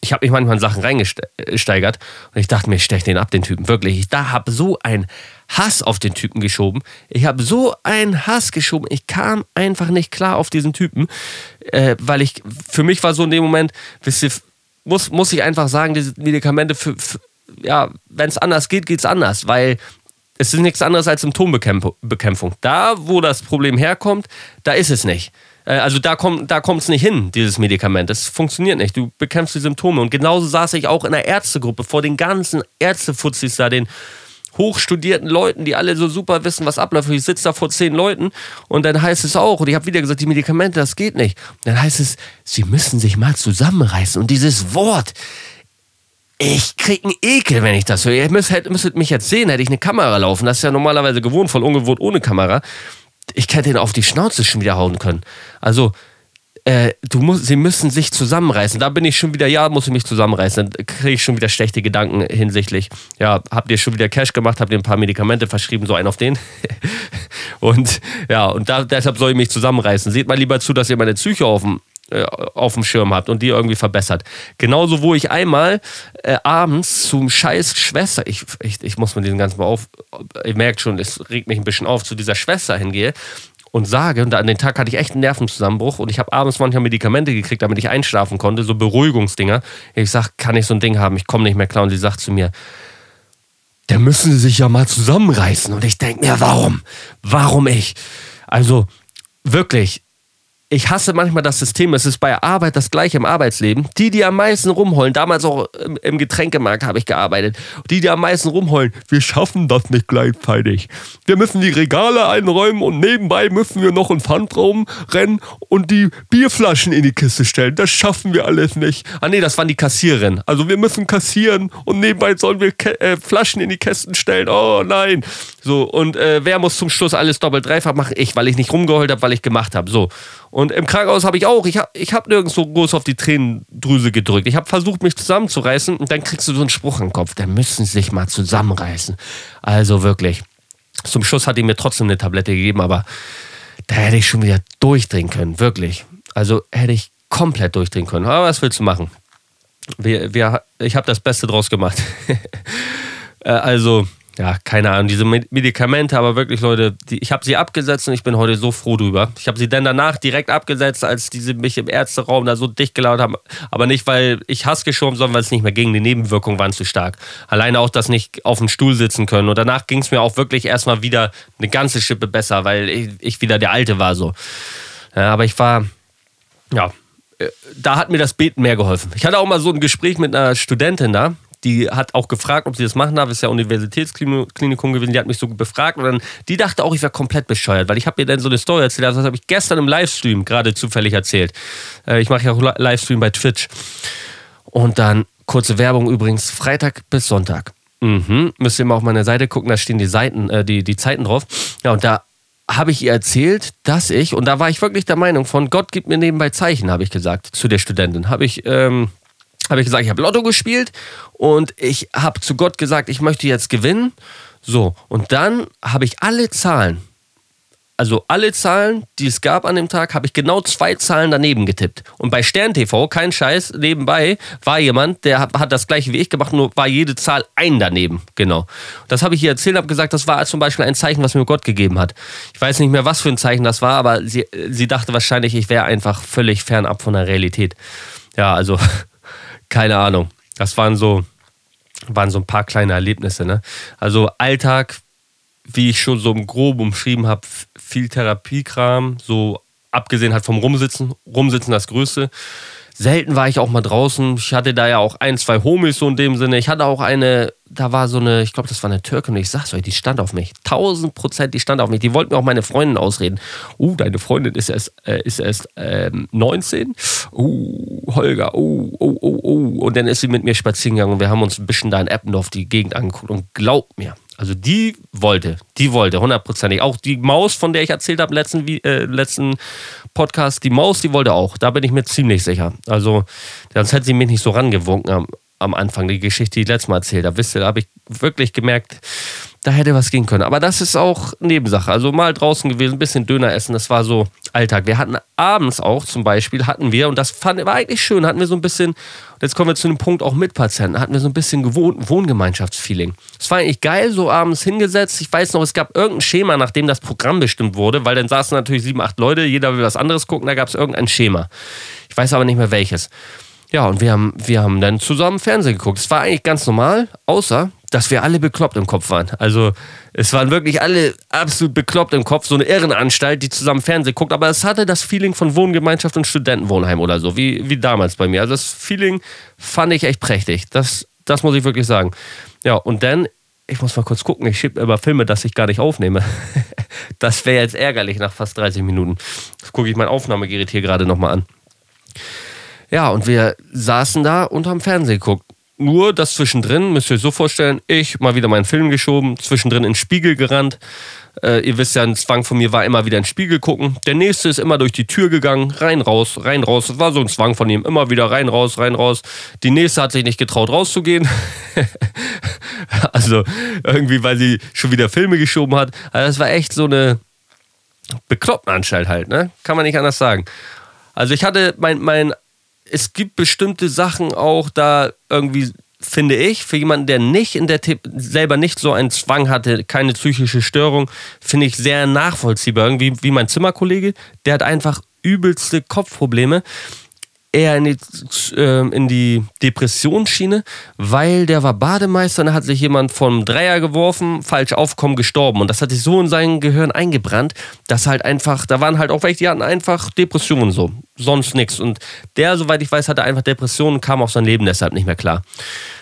ich habe mich manchmal in Sachen reingesteigert und ich dachte mir, ich stech den ab, den Typen. Wirklich. Ich da habe so ein Hass auf den Typen geschoben. Ich habe so einen Hass geschoben. Ich kam einfach nicht klar auf diesen Typen, äh, weil ich, für mich war so in dem Moment, wisst ihr, muss, muss ich einfach sagen, diese Medikamente, für, für ja, wenn es anders geht, geht es anders, weil es ist nichts anderes als Symptombekämpfung. Da, wo das Problem herkommt, da ist es nicht. Äh, also da kommt da es nicht hin, dieses Medikament. Das funktioniert nicht. Du bekämpfst die Symptome. Und genauso saß ich auch in der Ärztegruppe vor den ganzen Ärztefuzis da, den hochstudierten Leuten, die alle so super wissen, was abläuft. Ich sitze da vor zehn Leuten und dann heißt es auch, und ich habe wieder gesagt, die Medikamente, das geht nicht. dann heißt es, sie müssen sich mal zusammenreißen. Und dieses Wort, ich krieg einen Ekel, wenn ich das höre. Ihr müsstet, müsstet mich jetzt sehen, hätte ich eine Kamera laufen. Das ist ja normalerweise gewohnt, voll ungewohnt ohne Kamera. Ich hätte ihn auf die Schnauze schon wieder hauen können. Also, äh, du musst, sie müssen sich zusammenreißen. Da bin ich schon wieder, ja, muss ich mich zusammenreißen. Dann kriege ich schon wieder schlechte Gedanken hinsichtlich, ja, habt ihr schon wieder Cash gemacht, habt ihr ein paar Medikamente verschrieben, so einen auf den. und ja, und da, deshalb soll ich mich zusammenreißen. Seht mal lieber zu, dass ihr meine Psyche auf dem äh, auf dem Schirm habt und die irgendwie verbessert. Genauso, wo ich einmal äh, abends zum scheiß Schwester, ich, ich, ich muss mir diesen ganzen Mal auf, ihr merkt schon, es regt mich ein bisschen auf, zu dieser Schwester hingehe und sage, und an den Tag hatte ich echt einen Nervenzusammenbruch und ich habe abends manchmal Medikamente gekriegt, damit ich einschlafen konnte, so Beruhigungsdinger. Ich sage, kann ich so ein Ding haben? Ich komme nicht mehr klar. Und sie sagt zu mir, da müssen sie sich ja mal zusammenreißen. Und ich denke mir, warum? Warum ich? Also wirklich, ich hasse manchmal das System. Es ist bei Arbeit das gleiche im Arbeitsleben. Die, die am meisten rumheulen, damals auch im Getränkemarkt habe ich gearbeitet, die, die am meisten rumheulen, wir schaffen das nicht gleichzeitig. Wir müssen die Regale einräumen und nebenbei müssen wir noch in Pfandraum rennen und die Bierflaschen in die Kiste stellen. Das schaffen wir alles nicht. Ah nee, das waren die Kassiererinnen. Also wir müssen kassieren und nebenbei sollen wir Ke äh, Flaschen in die Kästen stellen. Oh nein. So, und äh, wer muss zum Schluss alles doppelt dreifach machen? Ich, weil ich nicht rumgeheult habe, weil ich gemacht habe. So. Und im Krankenhaus habe ich auch, ich habe ich hab nirgendwo groß auf die Tränendrüse gedrückt. Ich habe versucht, mich zusammenzureißen und dann kriegst du so einen Spruch im Kopf. Der müssen sich mal zusammenreißen. Also wirklich. Zum Schluss hat die mir trotzdem eine Tablette gegeben, aber da hätte ich schon wieder durchdrehen können. Wirklich. Also hätte ich komplett durchdrehen können. Aber was willst du machen? Wir, wir, ich habe das Beste draus gemacht. Äh, also ja, keine Ahnung, diese Medikamente, aber wirklich, Leute, die, ich habe sie abgesetzt und ich bin heute so froh drüber. Ich habe sie dann danach direkt abgesetzt, als diese mich im Ärzteraum da so dicht gelauert haben. Aber nicht, weil ich Hass geschoben, sondern weil es nicht mehr ging. Die Nebenwirkungen waren zu stark. Alleine auch das nicht auf dem Stuhl sitzen können. Und danach ging es mir auch wirklich erstmal wieder eine ganze Schippe besser, weil ich, ich wieder der Alte war so. Ja, aber ich war, ja, äh, da hat mir das Beten mehr geholfen. Ich hatte auch mal so ein Gespräch mit einer Studentin da, die hat auch gefragt, ob sie das machen darf. Ist ja Universitätsklinikum gewesen. Die hat mich so befragt und dann, die dachte auch, ich wäre komplett bescheuert, weil ich habe ihr dann so eine Story erzählt. Also das habe ich gestern im Livestream gerade zufällig erzählt. Äh, ich mache ja auch Livestream bei Twitch. Und dann kurze Werbung übrigens, Freitag bis Sonntag. Mhm. Müsst ihr mal auf meiner Seite gucken, da stehen die Seiten, äh, die, die Zeiten drauf. Ja, und da habe ich ihr erzählt, dass ich, und da war ich wirklich der Meinung von Gott gibt mir nebenbei Zeichen, habe ich gesagt zu der Studentin. Habe ich ähm, habe ich gesagt, ich habe Lotto gespielt und ich habe zu Gott gesagt, ich möchte jetzt gewinnen. So, und dann habe ich alle Zahlen, also alle Zahlen, die es gab an dem Tag, habe ich genau zwei Zahlen daneben getippt. Und bei Stern TV, kein Scheiß, nebenbei war jemand, der hat das gleiche wie ich gemacht, nur war jede Zahl ein daneben. Genau. Das habe ich ihr erzählt, habe gesagt, das war zum Beispiel ein Zeichen, was mir Gott gegeben hat. Ich weiß nicht mehr, was für ein Zeichen das war, aber sie, sie dachte wahrscheinlich, ich wäre einfach völlig fernab von der Realität. Ja, also keine Ahnung. Das waren so, waren so ein paar kleine Erlebnisse. Ne? Also Alltag, wie ich schon so im Groben umschrieben habe, viel Therapiekram, so abgesehen halt vom Rumsitzen, Rumsitzen das Größte. Selten war ich auch mal draußen. Ich hatte da ja auch ein, zwei Homies so in dem Sinne. Ich hatte auch eine, da war so eine, ich glaube, das war eine Türkin und ich sag's euch, die stand auf mich. Tausend Prozent, die stand auf mich. Die wollten mir auch meine Freundin ausreden. Uh, deine Freundin ist erst, äh, ist erst ähm, 19. Uh, Holger, oh, oh, oh, oh. Und dann ist sie mit mir spazieren gegangen und wir haben uns ein bisschen da in Eppendorf die Gegend angeguckt. Und glaubt mir, also die wollte, die wollte, hundertprozentig. Auch die Maus, von der ich erzählt habe letzten, äh, letzten Podcast, die Maus, die wollte auch. Da bin ich mir ziemlich sicher. Also, sonst hätte sie mich nicht so rangewunken am, Anfang, die Geschichte, die ich letztes Mal erzählt habe. Da habe ich wirklich gemerkt, da hätte was gehen können. Aber das ist auch Nebensache. Also mal draußen gewesen, ein bisschen Döner essen, das war so Alltag. Wir hatten abends auch zum Beispiel, hatten wir, und das fand, war eigentlich schön, hatten wir so ein bisschen, jetzt kommen wir zu einem Punkt auch mit Patienten, hatten wir so ein bisschen Gewohn Wohngemeinschaftsfeeling. Es war eigentlich geil, so abends hingesetzt. Ich weiß noch, es gab irgendein Schema, nachdem das Programm bestimmt wurde, weil dann saßen natürlich sieben, acht Leute, jeder will was anderes gucken, da gab es irgendein Schema. Ich weiß aber nicht mehr welches. Ja, und wir haben, wir haben dann zusammen Fernsehen geguckt. Es war eigentlich ganz normal, außer dass wir alle bekloppt im Kopf waren. Also es waren wirklich alle absolut bekloppt im Kopf, so eine Irrenanstalt, die zusammen Fernsehen guckt, aber es hatte das Feeling von Wohngemeinschaft und Studentenwohnheim oder so, wie, wie damals bei mir. Also das Feeling fand ich echt prächtig. Das, das muss ich wirklich sagen. Ja, und dann, ich muss mal kurz gucken, ich schiebe immer Filme, dass ich gar nicht aufnehme. das wäre jetzt ärgerlich nach fast 30 Minuten. Das gucke ich mein Aufnahmegerät hier gerade nochmal an. Ja, und wir saßen da und haben Fernsehen geguckt. Nur das zwischendrin, müsst ihr euch so vorstellen, ich mal wieder meinen Film geschoben, zwischendrin in den Spiegel gerannt. Äh, ihr wisst ja, ein Zwang von mir war immer wieder in den Spiegel gucken. Der nächste ist immer durch die Tür gegangen, rein, raus, rein, raus. Das war so ein Zwang von ihm, immer wieder rein, raus, rein, raus. Die nächste hat sich nicht getraut, rauszugehen. also irgendwie, weil sie schon wieder Filme geschoben hat. Also das war echt so eine bekloppte Anstalt halt, ne? Kann man nicht anders sagen. Also ich hatte mein, mein, es gibt bestimmte Sachen auch da irgendwie, finde ich, für jemanden, der nicht in der selber nicht so einen Zwang hatte, keine psychische Störung, finde ich sehr nachvollziehbar. Irgendwie wie mein Zimmerkollege, der hat einfach übelste Kopfprobleme eher in die, äh, in die Depressionsschiene, weil der war Bademeister und da hat sich jemand vom Dreier geworfen, falsch aufkommen, gestorben. Und das hat sich so in sein Gehirn eingebrannt, dass halt einfach, da waren halt auch welche, die hatten einfach Depressionen so, sonst nichts. Und der, soweit ich weiß, hatte einfach Depressionen, kam auf sein Leben deshalb nicht mehr klar.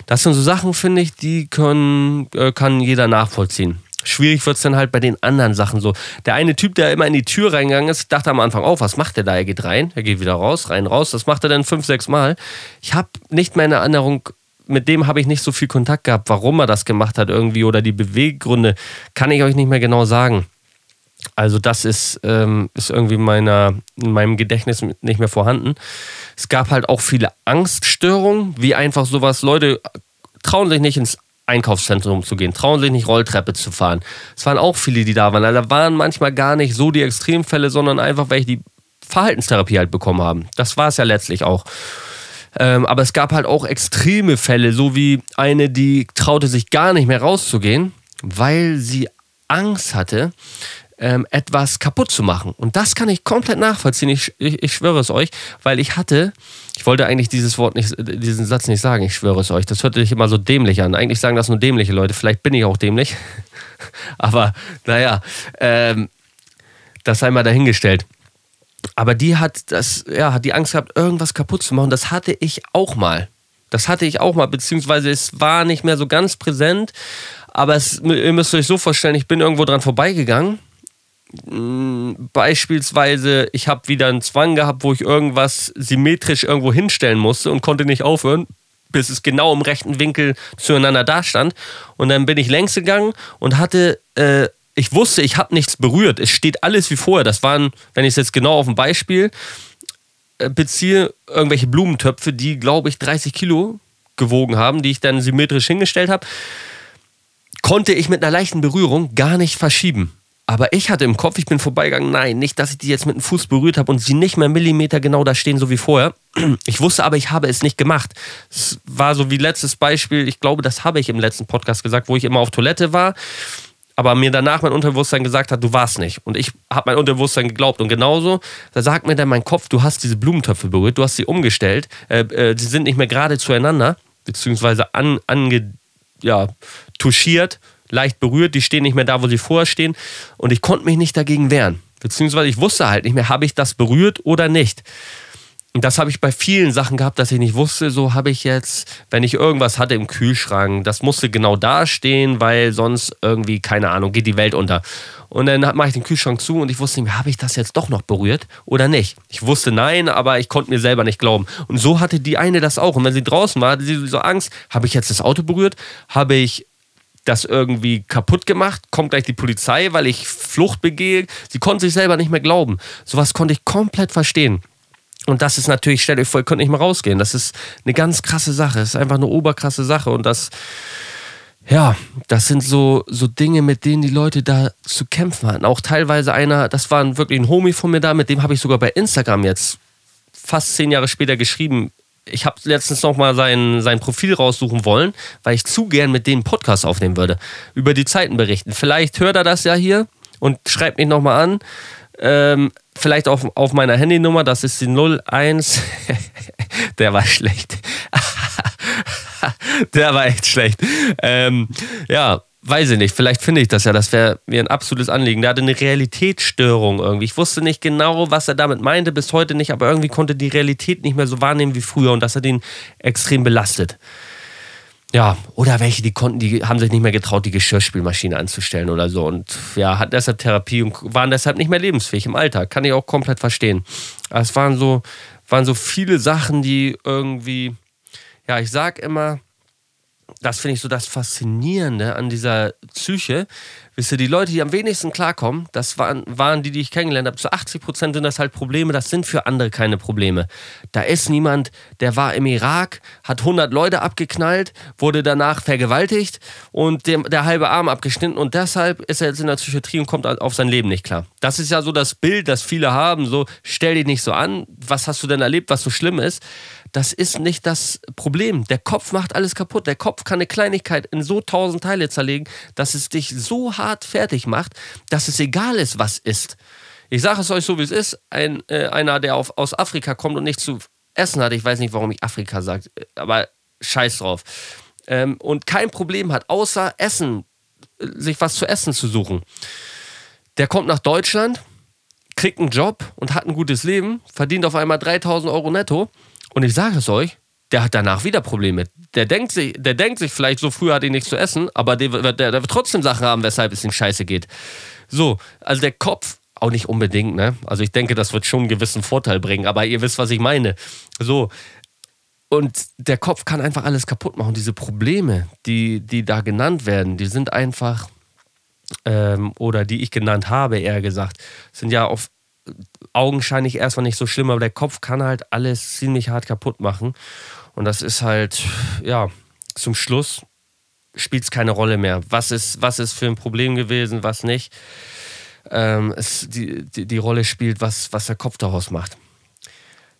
Das sind so Sachen, finde ich, die können, äh, kann jeder nachvollziehen. Schwierig wird es dann halt bei den anderen Sachen so. Der eine Typ, der immer in die Tür reingegangen ist, dachte am Anfang, oh, was macht der da? Er geht rein, er geht wieder raus, rein, raus. Das macht er dann fünf, sechs Mal. Ich habe nicht mehr eine Erinnerung, mit dem habe ich nicht so viel Kontakt gehabt, warum er das gemacht hat irgendwie oder die Beweggründe, kann ich euch nicht mehr genau sagen. Also das ist, ähm, ist irgendwie meiner, in meinem Gedächtnis nicht mehr vorhanden. Es gab halt auch viele Angststörungen, wie einfach sowas, Leute trauen sich nicht ins Einkaufszentrum zu gehen, trauen sich nicht Rolltreppe zu fahren. Es waren auch viele, die da waren. Also da waren manchmal gar nicht so die Extremfälle, sondern einfach welche, die Verhaltenstherapie halt bekommen haben. Das war es ja letztlich auch. Ähm, aber es gab halt auch extreme Fälle, so wie eine, die traute sich gar nicht mehr rauszugehen, weil sie Angst hatte, ähm, etwas kaputt zu machen. Und das kann ich komplett nachvollziehen. Ich, ich, ich schwöre es euch, weil ich hatte, ich wollte eigentlich dieses Wort nicht, diesen Satz nicht sagen, ich schwöre es euch. Das hört sich immer so dämlich an. Eigentlich sagen das nur dämliche Leute. Vielleicht bin ich auch dämlich. Aber naja, ähm, das sei mal dahingestellt. Aber die hat das, ja, hat die Angst gehabt, irgendwas kaputt zu machen. Das hatte ich auch mal. Das hatte ich auch mal, beziehungsweise es war nicht mehr so ganz präsent. Aber es, ihr müsst euch so vorstellen, ich bin irgendwo dran vorbeigegangen beispielsweise, ich habe wieder einen Zwang gehabt, wo ich irgendwas symmetrisch irgendwo hinstellen musste und konnte nicht aufhören, bis es genau im rechten Winkel zueinander dastand. Und dann bin ich längs gegangen und hatte, äh, ich wusste, ich habe nichts berührt. Es steht alles wie vorher. Das waren, wenn ich es jetzt genau auf ein Beispiel äh, beziehe, irgendwelche Blumentöpfe, die, glaube ich, 30 Kilo gewogen haben, die ich dann symmetrisch hingestellt habe, konnte ich mit einer leichten Berührung gar nicht verschieben. Aber ich hatte im Kopf, ich bin vorbeigegangen, nein, nicht, dass ich die jetzt mit dem Fuß berührt habe und sie nicht mehr Millimeter genau da stehen, so wie vorher. Ich wusste aber, ich habe es nicht gemacht. Es war so wie letztes Beispiel, ich glaube, das habe ich im letzten Podcast gesagt, wo ich immer auf Toilette war, aber mir danach mein Unterbewusstsein gesagt hat, du warst nicht. Und ich habe mein Unterbewusstsein geglaubt. Und genauso, da sagt mir dann mein Kopf, du hast diese Blumentöpfe berührt, du hast sie umgestellt, äh, äh, sie sind nicht mehr gerade zueinander, beziehungsweise an, ange, ja, touchiert leicht berührt, die stehen nicht mehr da, wo sie vorher stehen. Und ich konnte mich nicht dagegen wehren. Beziehungsweise ich wusste halt nicht mehr, habe ich das berührt oder nicht. Und das habe ich bei vielen Sachen gehabt, dass ich nicht wusste, so habe ich jetzt, wenn ich irgendwas hatte im Kühlschrank, das musste genau da stehen, weil sonst irgendwie, keine Ahnung, geht die Welt unter. Und dann mache ich den Kühlschrank zu und ich wusste nicht mehr, habe ich das jetzt doch noch berührt oder nicht? Ich wusste nein, aber ich konnte mir selber nicht glauben. Und so hatte die eine das auch. Und wenn sie draußen war, hatte sie so Angst, habe ich jetzt das Auto berührt? Habe ich das irgendwie kaputt gemacht, kommt gleich die Polizei, weil ich Flucht begehe. Sie konnte sich selber nicht mehr glauben. Sowas konnte ich komplett verstehen. Und das ist natürlich, stellt euch vor, ihr könnt nicht mehr rausgehen. Das ist eine ganz krasse Sache. Das ist einfach eine oberkrasse Sache. Und das, ja, das sind so, so Dinge, mit denen die Leute da zu kämpfen hatten. Auch teilweise einer, das war wirklich ein Homie von mir da, mit dem habe ich sogar bei Instagram jetzt fast zehn Jahre später geschrieben ich habe letztens noch mal sein, sein Profil raussuchen wollen, weil ich zu gern mit dem Podcast aufnehmen würde. Über die Zeiten berichten. Vielleicht hört er das ja hier und schreibt mich noch mal an. Ähm, vielleicht auf, auf meiner Handynummer, das ist die 01. Der war schlecht. Der war echt schlecht. Ähm, ja, weiß ich nicht, vielleicht finde ich das ja, das wäre mir ein absolutes Anliegen. Der hatte eine Realitätsstörung irgendwie. Ich wusste nicht genau, was er damit meinte, bis heute nicht, aber irgendwie konnte die Realität nicht mehr so wahrnehmen wie früher und das hat ihn extrem belastet. Ja, oder welche, die konnten, die haben sich nicht mehr getraut, die Geschirrspülmaschine anzustellen oder so und ja, hatten deshalb Therapie und waren deshalb nicht mehr lebensfähig im Alltag. Kann ich auch komplett verstehen. Es waren so, waren so viele Sachen, die irgendwie, ja, ich sag immer, das finde ich so das Faszinierende an dieser Psyche. Wisst ihr, die Leute, die am wenigsten klarkommen, das waren, waren die, die ich kennengelernt habe. Zu 80 Prozent sind das halt Probleme, das sind für andere keine Probleme. Da ist niemand, der war im Irak, hat 100 Leute abgeknallt, wurde danach vergewaltigt und dem, der halbe Arm abgeschnitten und deshalb ist er jetzt in der Psychiatrie und kommt auf sein Leben nicht klar. Das ist ja so das Bild, das viele haben, so stell dich nicht so an, was hast du denn erlebt, was so schlimm ist. Das ist nicht das Problem. Der Kopf macht alles kaputt. Der Kopf kann eine Kleinigkeit in so tausend Teile zerlegen, dass es dich so hart fertig macht, dass es egal ist, was ist. Ich sage es euch so, wie es ist. Ein, äh, einer, der auf, aus Afrika kommt und nichts zu essen hat, ich weiß nicht, warum ich Afrika sage, aber scheiß drauf. Ähm, und kein Problem hat, außer Essen, sich was zu essen zu suchen. Der kommt nach Deutschland, kriegt einen Job und hat ein gutes Leben, verdient auf einmal 3000 Euro netto und ich sage es euch, der hat danach wieder Probleme. Der denkt sich, der denkt sich vielleicht, so früh hat er nichts zu essen, aber der, der, der wird trotzdem Sachen haben, weshalb es ihm scheiße geht. So, also der Kopf auch nicht unbedingt, ne? Also ich denke, das wird schon einen gewissen Vorteil bringen, aber ihr wisst, was ich meine. So. Und der Kopf kann einfach alles kaputt machen. Diese Probleme, die, die da genannt werden, die sind einfach, ähm, oder die ich genannt habe, eher gesagt, sind ja auf augenscheinlich erstmal nicht so schlimm, aber der Kopf kann halt alles ziemlich hart kaputt machen. Und das ist halt, ja, zum Schluss spielt es keine Rolle mehr. Was ist, was ist für ein Problem gewesen, was nicht. Ähm, es, die, die, die Rolle spielt, was, was der Kopf daraus macht.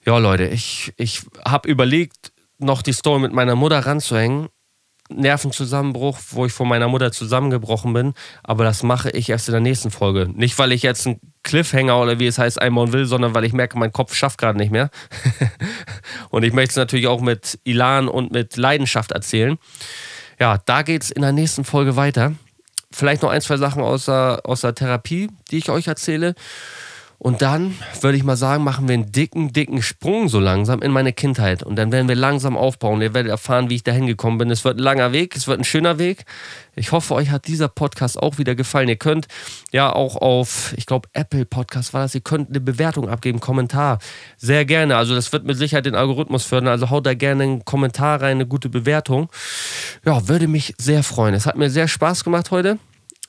Ja, Leute, ich, ich habe überlegt, noch die Story mit meiner Mutter ranzuhängen, Nervenzusammenbruch, wo ich von meiner Mutter zusammengebrochen bin. Aber das mache ich erst in der nächsten Folge. Nicht, weil ich jetzt einen Cliffhanger oder wie es heißt einbauen will, sondern weil ich merke, mein Kopf schafft gerade nicht mehr. und ich möchte es natürlich auch mit Ilan und mit Leidenschaft erzählen. Ja, da geht es in der nächsten Folge weiter. Vielleicht noch ein, zwei Sachen aus der, aus der Therapie, die ich euch erzähle. Und dann würde ich mal sagen, machen wir einen dicken, dicken Sprung so langsam in meine Kindheit. Und dann werden wir langsam aufbauen. Ihr werdet erfahren, wie ich da hingekommen bin. Es wird ein langer Weg, es wird ein schöner Weg. Ich hoffe, euch hat dieser Podcast auch wieder gefallen. Ihr könnt ja auch auf, ich glaube, Apple Podcast war das, ihr könnt eine Bewertung abgeben, Kommentar. Sehr gerne. Also das wird mit Sicherheit den Algorithmus fördern. Also haut da gerne einen Kommentar rein, eine gute Bewertung. Ja, würde mich sehr freuen. Es hat mir sehr Spaß gemacht heute.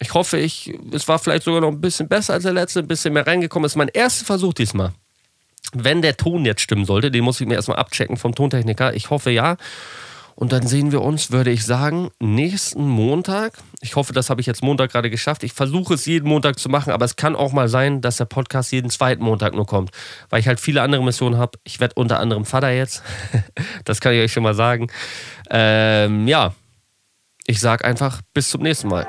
Ich hoffe, ich, es war vielleicht sogar noch ein bisschen besser als der letzte, ein bisschen mehr reingekommen. Es ist mein erster Versuch diesmal. Wenn der Ton jetzt stimmen sollte, den muss ich mir erstmal abchecken vom Tontechniker. Ich hoffe ja. Und dann sehen wir uns, würde ich sagen, nächsten Montag. Ich hoffe, das habe ich jetzt Montag gerade geschafft. Ich versuche es jeden Montag zu machen, aber es kann auch mal sein, dass der Podcast jeden zweiten Montag nur kommt, weil ich halt viele andere Missionen habe. Ich werde unter anderem Vater jetzt. das kann ich euch schon mal sagen. Ähm, ja, ich sage einfach bis zum nächsten Mal.